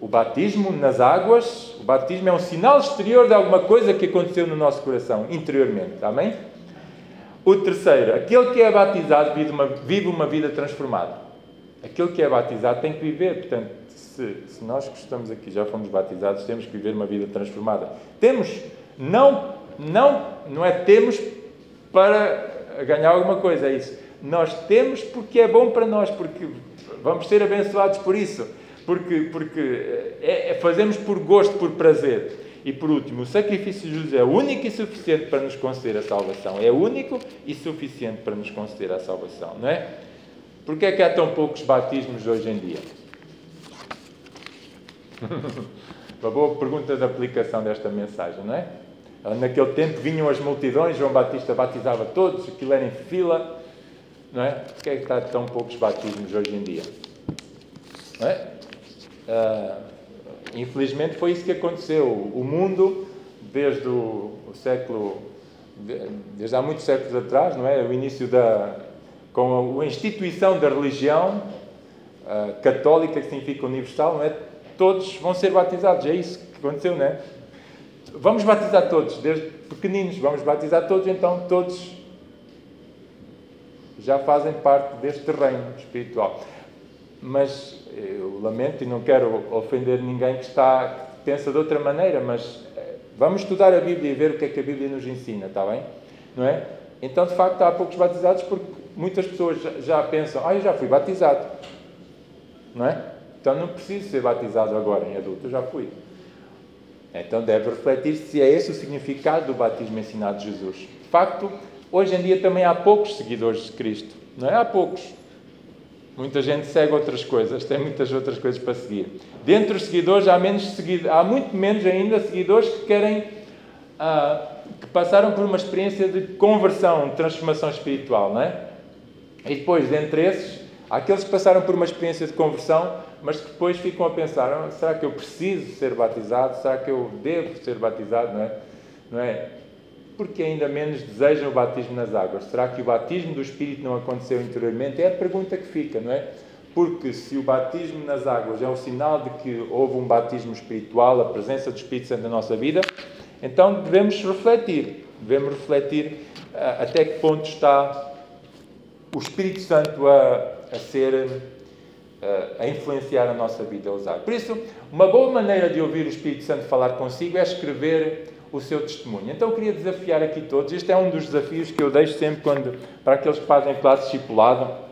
O batismo nas águas, o batismo é um sinal exterior de alguma coisa que aconteceu no nosso coração, interiormente. Amém? O terceiro, aquele que é batizado vive uma, vive uma vida transformada. Aquele que é batizado tem que viver, portanto, se, se, nós que estamos aqui já fomos batizados, temos que viver uma vida transformada. Temos, não, não, não é temos para ganhar alguma coisa, é isso. Nós temos porque é bom para nós, porque vamos ser abençoados por isso, porque, porque é, é, fazemos por gosto, por prazer. E por último, o sacrifício de Jesus é único e suficiente para nos conceder a salvação. É único e suficiente para nos conceder a salvação, não é? Por que é que há tão poucos batismos hoje em dia? Uma boa pergunta de aplicação desta mensagem, não é? Naquele tempo vinham as multidões, João Batista batizava todos, aquilo era em fila, não é? Por que é que há tão poucos batismos hoje em dia? Não é? Uh, infelizmente foi isso que aconteceu. O mundo, desde o, o século, desde há muitos séculos atrás, não é? O início da, com a, a instituição da religião uh, católica, que significa universal, não é? Todos vão ser batizados. É isso que aconteceu, não é? Vamos batizar todos, desde pequeninos, vamos batizar todos, então todos já fazem parte deste reino espiritual. Mas eu lamento e não quero ofender ninguém que está que pensa de outra maneira, mas eh, vamos estudar a Bíblia e ver o que é que a Bíblia nos ensina, está bem? Não é? Então, de facto, há poucos batizados porque muitas pessoas já pensam, ah, eu já fui batizado. Não é? Então não preciso ser batizado agora em adulto, eu já fui. Então deve refletir se é esse o significado do batismo ensinado de Jesus. De facto, hoje em dia também há poucos seguidores de Cristo. Não é? Há poucos. Muita gente segue outras coisas, tem muitas outras coisas para seguir. Dentre os seguidores há, menos seguid... há muito menos ainda seguidores que querem ah, que passaram por uma experiência de conversão, de transformação espiritual, não é? E depois, dentre esses, há aqueles que passaram por uma experiência de conversão, mas que depois ficam a pensar: ah, será que eu preciso ser batizado? Será que eu devo ser batizado? Não é? Não é? Porque ainda menos desejam o batismo nas águas? Será que o batismo do Espírito não aconteceu interiormente? É a pergunta que fica, não é? Porque se o batismo nas águas é um sinal de que houve um batismo espiritual, a presença do Espírito Santo na nossa vida, então devemos refletir. Devemos refletir uh, até que ponto está o Espírito Santo a, a ser. Uh, a influenciar a nossa vida, a usar. Por isso, uma boa maneira de ouvir o Espírito Santo falar consigo é escrever o seu testemunho. Então eu queria desafiar aqui todos, este é um dos desafios que eu deixo sempre quando, para aqueles que fazem classe discipulada,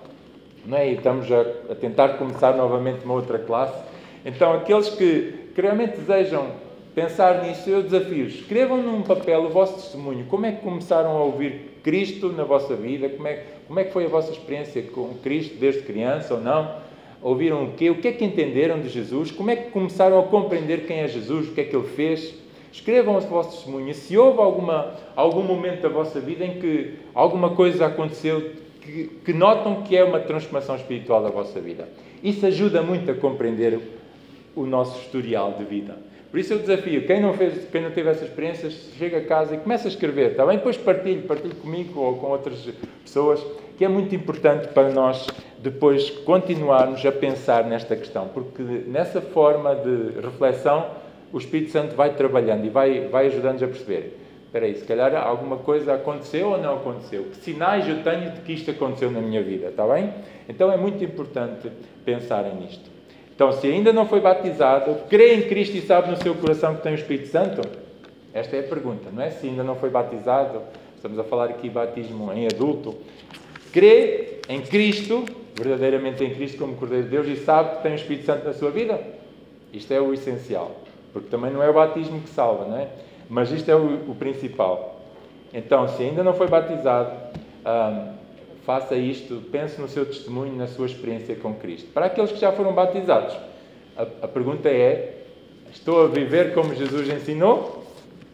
não é? e estamos a, a tentar começar novamente uma outra classe. Então aqueles que, que realmente desejam pensar nisso, eu desafio escrevam num papel o vosso testemunho, como é que começaram a ouvir Cristo na vossa vida, como é, como é que foi a vossa experiência com Cristo desde criança ou não, ouviram o quê, o que é que entenderam de Jesus, como é que começaram a compreender quem é Jesus, o que é que Ele fez, Escrevam as vossas testemunhas. Se houve alguma, algum momento da vossa vida em que alguma coisa aconteceu que, que notam que é uma transformação espiritual da vossa vida. Isso ajuda muito a compreender o nosso historial de vida. Por isso eu desafio, quem não, fez, quem não teve essas experiências, chega a casa e começa a escrever, está bem? Depois partilhe, partilhe comigo ou com outras pessoas, que é muito importante para nós depois continuarmos a pensar nesta questão, porque nessa forma de reflexão o Espírito Santo vai trabalhando e vai, vai ajudando-nos a perceber. Espera aí, se calhar alguma coisa aconteceu ou não aconteceu? Que sinais eu tenho de que isto aconteceu na minha vida, está bem? Então é muito importante pensarem nisto. Então, se ainda não foi batizado, crê em Cristo e sabe no seu coração que tem o Espírito Santo? Esta é a pergunta, não é? Se ainda não foi batizado, estamos a falar aqui batismo em adulto. Crê em Cristo, verdadeiramente em Cristo como Cordeiro de Deus e sabe que tem o Espírito Santo na sua vida? Isto é o essencial. Porque também não é o batismo que salva, não é? Mas isto é o, o principal. Então, se ainda não foi batizado, faça isto, pense no seu testemunho, na sua experiência com Cristo. Para aqueles que já foram batizados, a, a pergunta é: estou a viver como Jesus ensinou?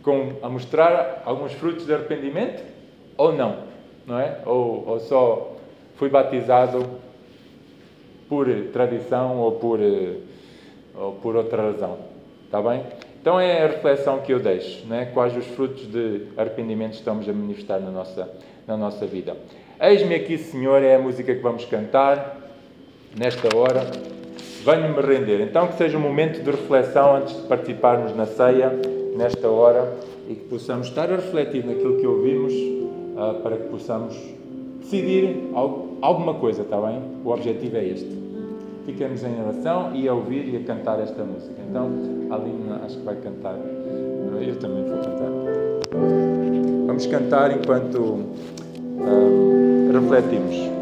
Com, a mostrar alguns frutos de arrependimento? Ou não? Não é? Ou, ou só fui batizado por tradição ou por, ou por outra razão? Está bem? Então é a reflexão que eu deixo, não é? quais os frutos de arrependimento estamos a manifestar na nossa, na nossa vida. Eis-me aqui, Senhor, é a música que vamos cantar nesta hora. Venho-me render. Então, que seja um momento de reflexão antes de participarmos na ceia, nesta hora, e que possamos estar a refletir naquilo que ouvimos, uh, para que possamos decidir alguma coisa, está bem? O objetivo é este. Ficamos em oração e a ouvir e a cantar esta música. Então, a Aline acho que vai cantar. Eu também vou cantar. Vamos cantar enquanto uh, refletimos.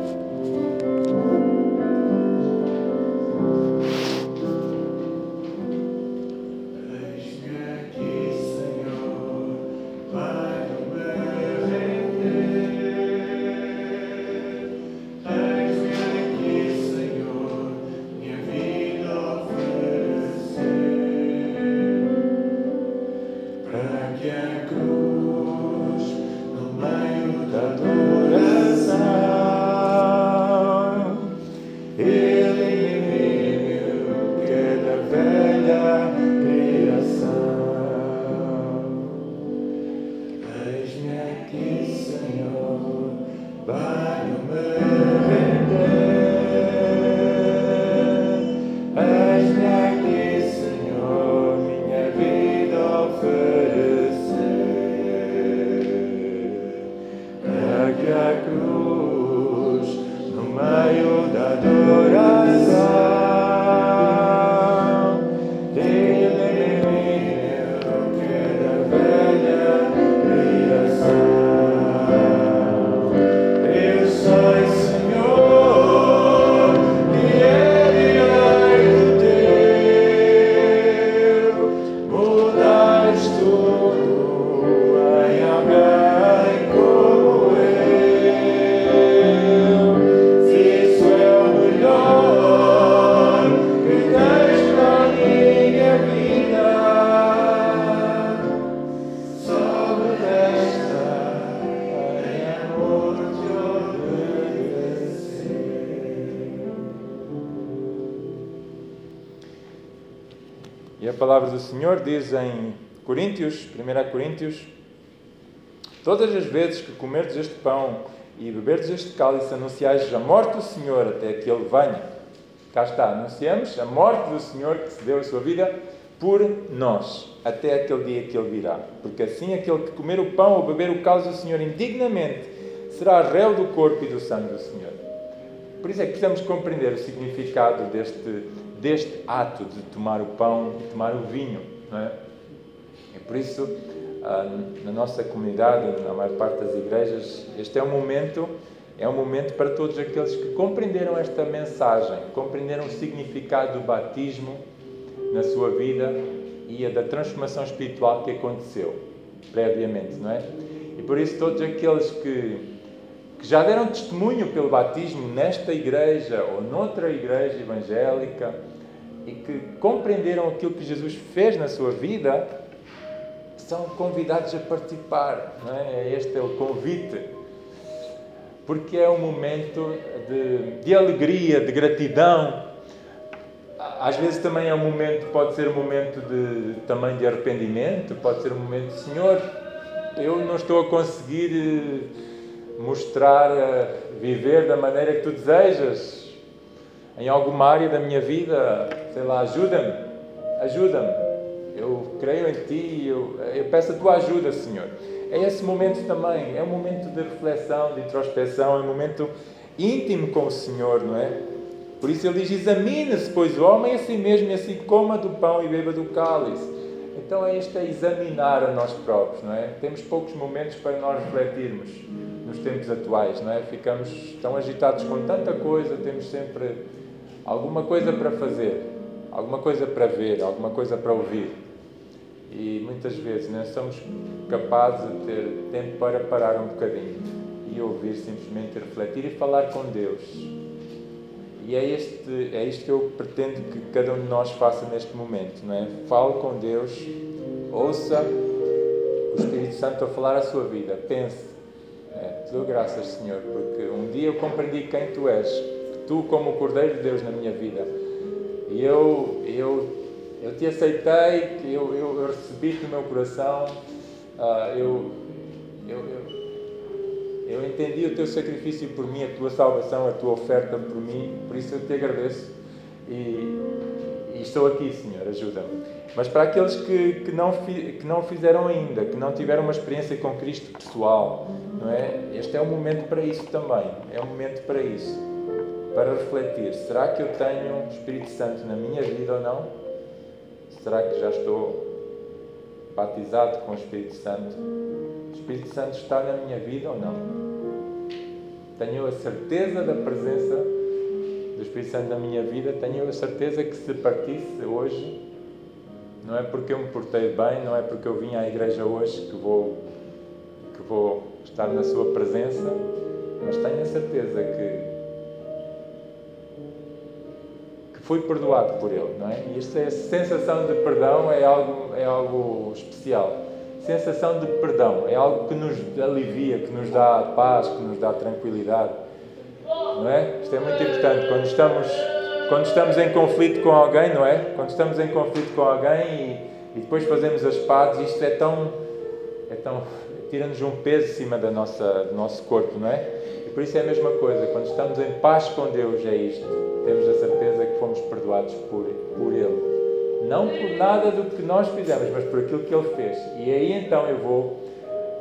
Diz em Coríntios, 1 Coríntios, todas as vezes que comerdes este pão e beberdes este cálice, anunciais a morte do Senhor até que Ele venha. Cá está, anunciamos a morte do Senhor que se deu a sua vida por nós, até aquele dia que Ele virá. Porque assim aquele que comer o pão ou beber o cálice do Senhor indignamente será réu do corpo e do sangue do Senhor. Por isso é que precisamos compreender o significado deste deste ato de tomar o pão e tomar o vinho. É? E por isso, ah, na nossa comunidade, na maior parte das igrejas, este é um momento, é um momento para todos aqueles que compreenderam esta mensagem, compreenderam o significado do batismo na sua vida e a da transformação espiritual que aconteceu previamente, não é? E por isso todos aqueles que que já deram testemunho pelo batismo nesta igreja ou noutra igreja evangélica e que compreenderam aquilo que Jesus fez na sua vida, são convidados a participar. Não é? Este é o convite. Porque é um momento de, de alegria, de gratidão. Às vezes também é um momento, pode ser um momento de, também de arrependimento, pode ser um momento, Senhor, eu não estou a conseguir mostrar, viver da maneira que tu desejas em alguma área da minha vida, sei lá, ajuda-me, ajuda-me. Eu creio em ti, eu, eu peço a tua ajuda, Senhor. É esse momento também, é um momento de reflexão, de introspeção, é um momento íntimo com o Senhor, não é? Por isso ele diz: examine-se, pois o homem a si mesmo, e assim coma do pão e beba do cálice. Então é este a examinar a nós próprios, não é? Temos poucos momentos para nós refletirmos nos tempos atuais, não é? Ficamos tão agitados com tanta coisa, temos sempre alguma coisa para fazer, alguma coisa para ver, alguma coisa para ouvir. E muitas vezes não somos capazes de ter tempo para parar um bocadinho e ouvir, simplesmente refletir e falar com Deus. e é, este, é isto que eu pretendo que cada um de nós faça neste momento, não é? Fale com Deus, ouça o Espírito Santo a falar a sua vida, pense. É, te dou graças, Senhor, porque um dia eu compreendi quem Tu és, Tu como o Cordeiro de Deus na minha vida. E eu, eu, eu te aceitei, eu, eu, eu recebi-te no meu coração, uh, eu, eu, eu, eu entendi o teu sacrifício por mim, a tua salvação, a tua oferta por mim, por isso eu te agradeço. E, e estou aqui, Senhor, ajuda-me. Mas para aqueles que, que, não, que não fizeram ainda, que não tiveram uma experiência com Cristo pessoal, não é? Este é um momento para isso também. É um momento para isso. Para refletir: será que eu tenho Espírito Santo na minha vida ou não? Será que já estou batizado com o Espírito Santo? O Espírito Santo está na minha vida ou não? Tenho a certeza da presença do Espírito Santo na minha vida? Tenho a certeza que se partisse hoje, não é porque eu me portei bem, não é porque eu vim à igreja hoje que vou, que vou estar na Sua presença, mas tenho a certeza que fui perdoado por Ele, não é? E esta é sensação de perdão é algo, é algo especial. Sensação de perdão é algo que nos alivia, que nos dá paz, que nos dá tranquilidade, não é? Isto é muito importante quando estamos quando estamos em conflito com alguém, não é? Quando estamos em conflito com alguém e, e depois fazemos as pazes, isto é tão é tão tira-nos um peso em cima da nossa, do nosso corpo, não é? Por isso é a mesma coisa, quando estamos em paz com Deus, é isto temos a certeza que fomos perdoados por, por Ele. Não por nada do que nós fizemos, mas por aquilo que Ele fez. E aí então eu vou,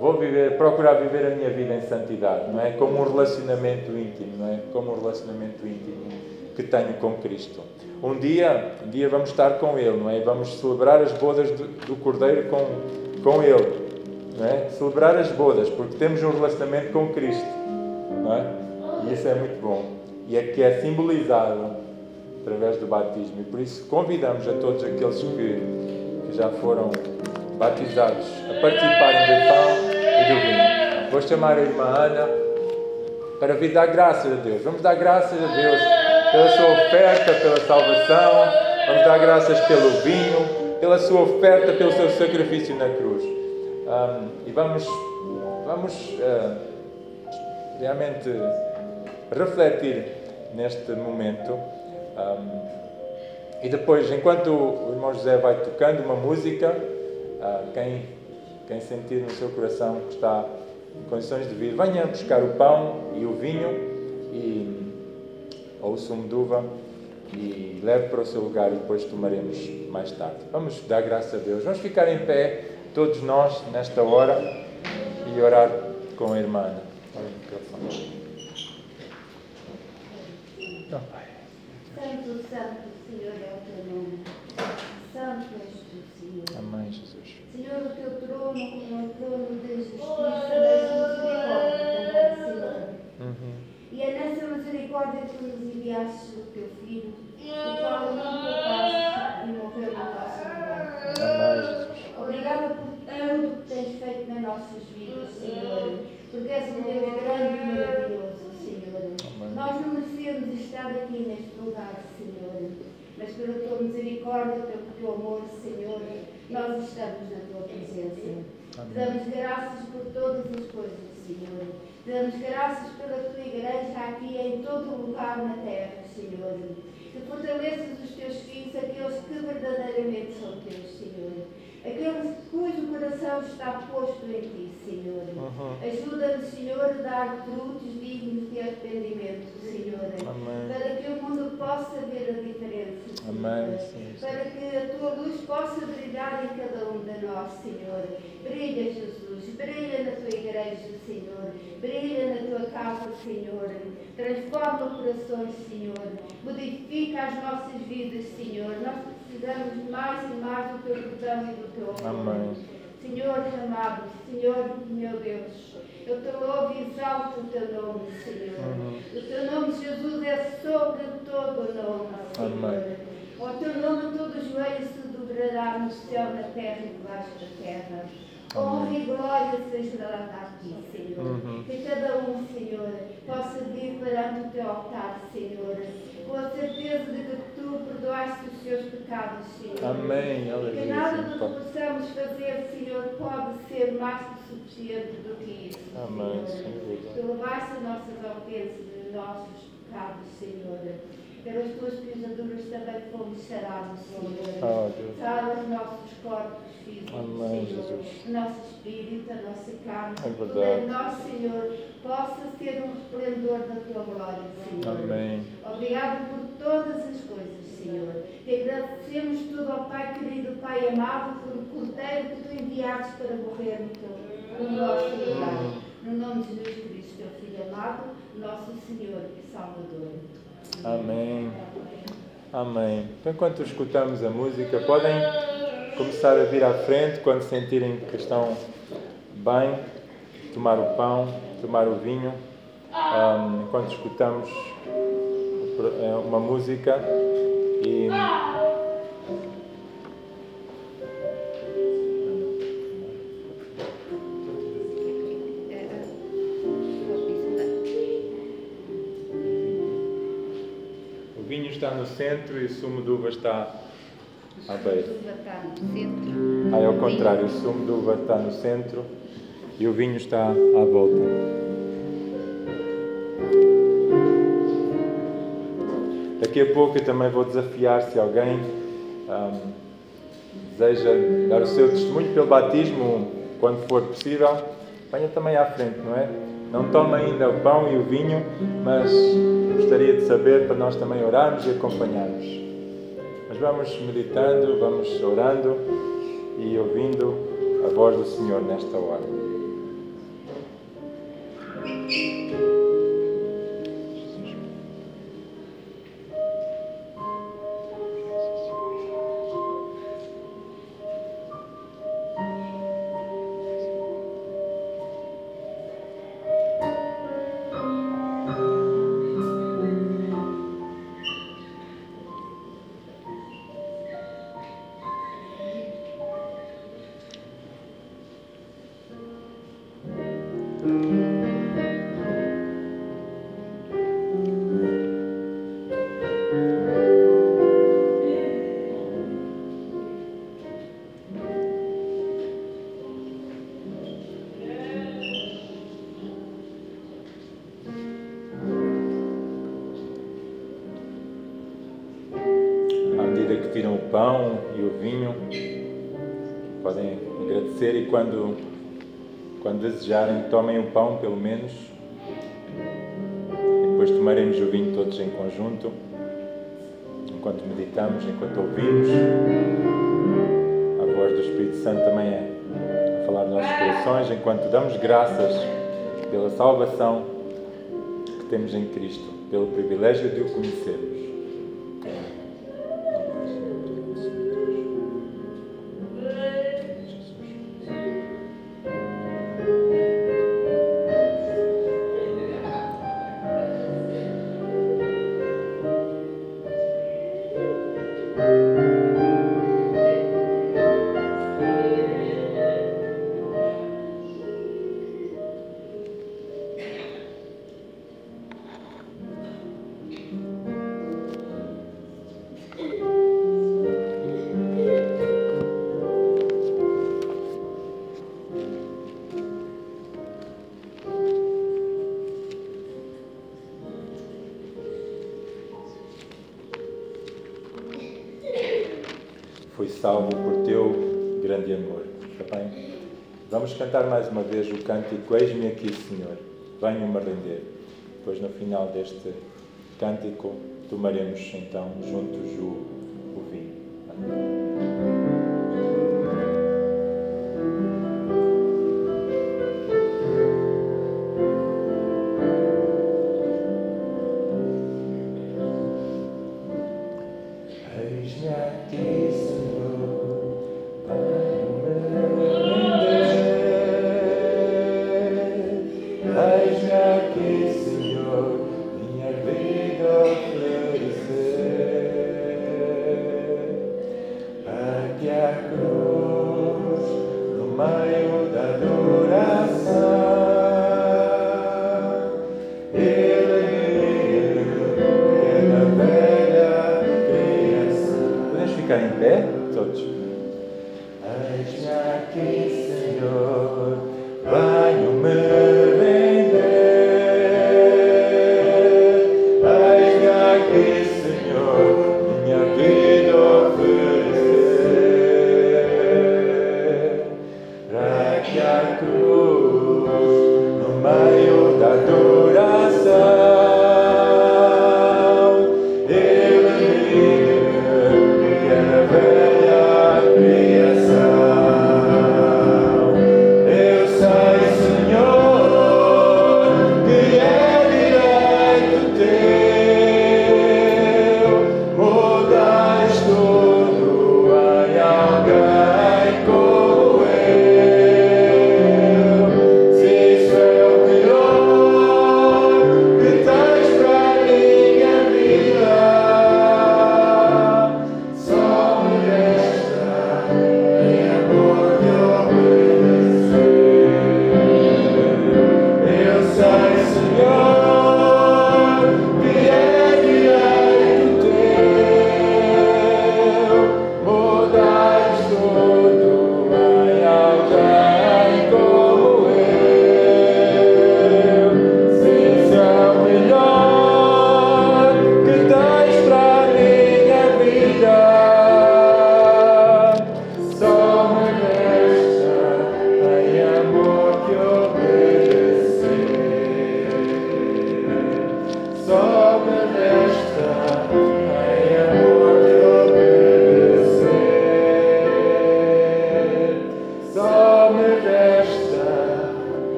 vou viver, procurar viver a minha vida em santidade, não é? Como um relacionamento íntimo, não é? Como um relacionamento íntimo que tenho com Cristo. Um dia, um dia vamos estar com Ele, não é? Vamos celebrar as bodas do, do Cordeiro com, com Ele, não é? Celebrar as bodas, porque temos um relacionamento com Cristo, não é? E isso é muito bom e é que é simbolizado através do batismo. E por isso convidamos a todos aqueles que, que já foram batizados a participarem do pão e do vinho. Vou chamar a irmã Ana para vir dar graças a Deus. Vamos dar graças a Deus pela sua oferta, pela salvação. Vamos dar graças pelo vinho, pela sua oferta, pelo seu sacrifício na cruz. Um, e vamos, vamos uh, realmente refletir neste momento. Um, e depois, enquanto o irmão José vai tocando uma música, uh, quem, quem sentir no seu coração que está em condições de vir, venha buscar o pão e o vinho e, ou o sumo de uva e leve para o seu lugar e depois tomaremos mais tarde. Vamos dar graças a Deus. Vamos ficar em pé, todos nós, nesta hora, e orar com a irmã. Santo, Santo, Senhor, é o teu nome. Santo és tu, Senhor. Amém, Jesus. Senhor, o teu trono como é o trono de justiça, das misericórdia também, Senhor. Uhum. E é nessa misericórdia que nos enviaste o teu Filho, o qual não poupaste e morreu no nosso lugar. Amém, Jesus. Obrigada por tudo que tens feito nas nossas vidas, Senhor, porque és um Deus grande e maravilhoso. Nós não merecemos estar aqui neste lugar, Senhor, mas pela tua misericórdia, pelo teu amor, Senhor, nós estamos na tua presença. Te damos graças por todas as coisas, Senhor. Te damos graças pela tua igreja aqui em todo lugar na terra, Senhor. Que fortaleças os teus filhos, aqueles que verdadeiramente são teus, Senhor aquele cujo coração está posto em ti, Senhor. Uhum. Ajuda-nos, Senhor, a dar frutos dignos de arrependimento, Senhor. Amém. Para que o mundo possa ver a diferença, Senhor. Amém. Sim, sim. Para que a tua luz possa brilhar em cada um de nós, Senhor. Brilha, Jesus. Brilha na tua igreja, Senhor. Brilha na tua casa, Senhor. Transforma corações, Senhor. Modifica as nossas vidas, Senhor. Nós precisamos mais e mais do teu perdão e do teu amor. Amém. Senhor amado, Senhor meu Deus, eu te louvo e exalto o teu nome, Senhor. Uhum. O teu nome, Jesus, é sobre todo o nome, Senhor. Amém. O teu nome todo joelho se dobrará no céu, na terra e debaixo da terra. Honra e glória seja dada a ti, Senhor. Uhum. Que cada um, Senhor, possa vir perante o teu altar, Senhor com a certeza de que tu perdoaste os seus pecados, Senhor. Amém. Que Aleluia. nada do que possamos fazer, Senhor, pode ser mais que suficiente do que isso. Amém, Senhor. Tu levaste as nossas ofensas e os nossos pecados, Senhor. Pelas tuas pisaduras também fomos sarados, Senhor. Oh. Sara os nossos corpos físicos, Amém, Senhor. Jesus. O nosso espírito, a nossa carne. É verdade. nós, Senhor, possa ser um resplendor da tua glória, Senhor. Amém. Obrigado por todas as coisas, Senhor. Te agradecemos tudo ao Pai querido, Pai amado, por o cordeiro que tu enviaste para morrer no, teu, no nosso lugar. No nome de Jesus Cristo, teu Filho amado, nosso Senhor e Salvador. Amém. Amém. Então, enquanto escutamos a música, podem começar a vir à frente quando sentirem que estão bem, tomar o pão, tomar o vinho. Ahm, enquanto escutamos eh, uma música e. O vinho está no centro e o sumo de uva está à beira. Tudo está no centro. Ah, é ao contrário, o sumo de uva está no centro e o vinho está à volta. Daqui a pouco eu também vou desafiar se alguém ahm, deseja dar o seu testemunho pelo batismo, quando for possível, venha também à frente, não é? Não tome ainda o pão e o vinho, mas gostaria de saber para nós também orarmos e acompanharmos. Mas vamos meditando, vamos orando e ouvindo a voz do Senhor nesta hora. Desejarem, tomem o pão pelo menos. E depois tomaremos o vinho todos em conjunto, enquanto meditamos, enquanto ouvimos. A voz do Espírito Santo também é a falar nos nossos corações, enquanto damos graças pela salvação que temos em Cristo, pelo privilégio de o conhecermos. Cântico Eis-me aqui, Senhor, venho-me render. Depois, no final deste cântico, tomaremos então juntos o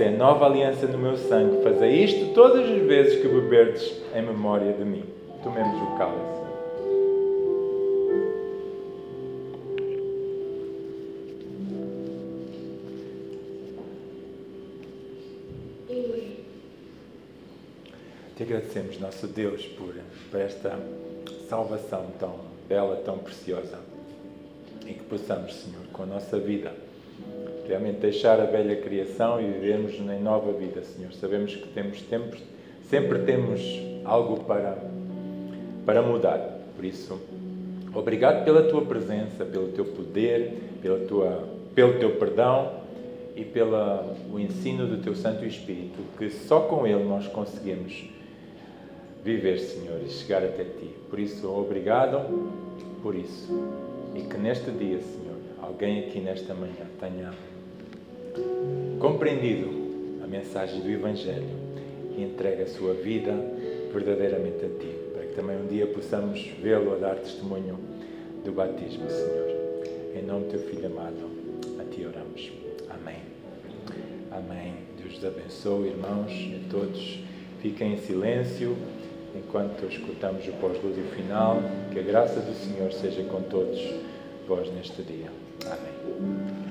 É nova aliança no meu sangue. Fazei isto todas as vezes que beberdes em memória de mim. Tomemos o cálice. Te agradecemos, nosso Deus, por, por esta salvação tão bela, tão preciosa. E que possamos, Senhor, com a nossa vida, realmente deixar a velha criação e vivermos em nova vida, Senhor. Sabemos que temos tempos, sempre temos algo para, para mudar. Por isso, obrigado pela tua presença, pelo teu poder, pela tua, pelo teu perdão e pelo ensino do teu Santo Espírito, que só com ele nós conseguimos viver, Senhor, e chegar até ti. Por isso, obrigado por isso. E que neste dia, Senhor, alguém aqui nesta manhã tenha compreendido a mensagem do Evangelho e entregue a sua vida verdadeiramente a ti, para que também um dia possamos vê-lo a dar testemunho do batismo, Senhor. Em nome do teu Filho amado, a ti oramos. Amém. Amém. Deus os abençoe, irmãos, a todos. Fiquem em silêncio enquanto escutamos o pós-lúdio final. Que a graça do Senhor seja com todos vós neste dia. Amém.